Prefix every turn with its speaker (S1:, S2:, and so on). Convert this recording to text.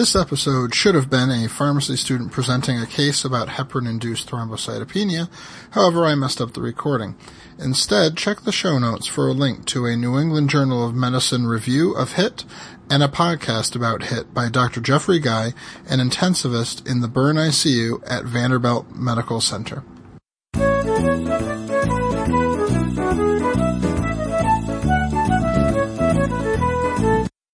S1: This episode should have been a pharmacy student presenting a case about heparin-induced thrombocytopenia. However, I messed up the recording. Instead, check the show notes for a link to a New England Journal of Medicine review of HIT and a podcast about HIT by Dr. Jeffrey Guy, an intensivist in the burn ICU at Vanderbilt Medical Center. Thank you.